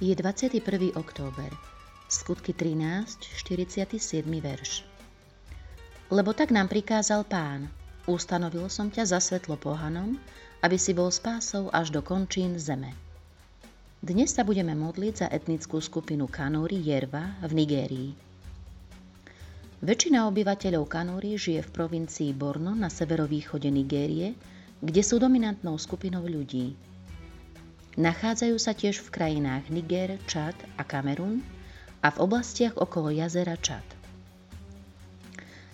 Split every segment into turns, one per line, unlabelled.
Je 21. október. Skutky 13, 47. verš. Lebo tak nám prikázal pán, ustanovil som ťa za svetlo pohanom, aby si bol spásou až do končín zeme. Dnes sa budeme modliť za etnickú skupinu Kanúri Jerva v Nigérii. Väčšina obyvateľov Kanúri žije v provincii Borno na severovýchode Nigérie, kde sú dominantnou skupinou ľudí. Nachádzajú sa tiež v krajinách Niger, Čad a Kamerun a v oblastiach okolo jazera Čad.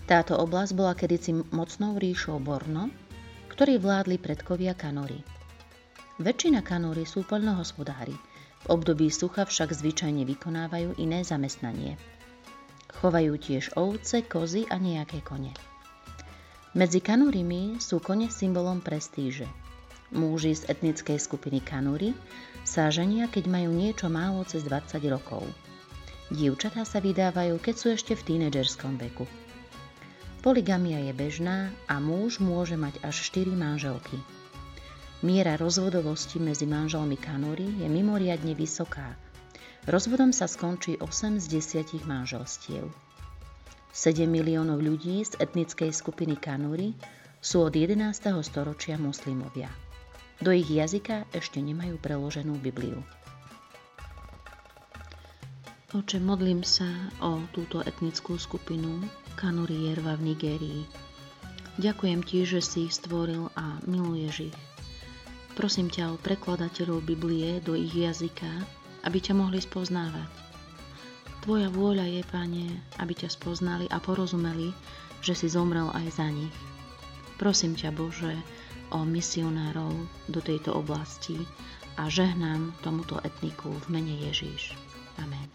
Táto oblasť bola kedysi mocnou ríšou Borno, ktorí vládli predkovia Kanory. Väčšina Kanory sú poľnohospodári, v období sucha však zvyčajne vykonávajú iné zamestnanie. Chovajú tiež ovce, kozy a nejaké kone. Medzi kanúrimi sú kone symbolom prestíže – Múži z etnickej skupiny Kanuri sa ženia, keď majú niečo málo cez 20 rokov. Dievčatá sa vydávajú, keď sú ešte v tínedžerskom veku. Poligamia je bežná a muž môže mať až 4 manželky. Miera rozvodovosti medzi manželmi Kanuri je mimoriadne vysoká. Rozvodom sa skončí 8 z 10 manželstiev. 7 miliónov ľudí z etnickej skupiny Kanuri sú od 11. storočia moslimovia. Do ich jazyka ešte nemajú preloženú Bibliu. Oče, modlím sa o túto etnickú skupinu Kanuri Jerva v Nigérii. Ďakujem ti, že si ich stvoril a miluješ ich. Prosím ťa o prekladateľov Biblie do ich jazyka, aby ťa mohli spoznávať. Tvoja vôľa je, Pane, aby ťa spoznali a porozumeli, že si zomrel aj za nich. Prosím ťa, Bože, o misionárov do tejto oblasti a žehnám tomuto etniku v mene Ježíš. Amen.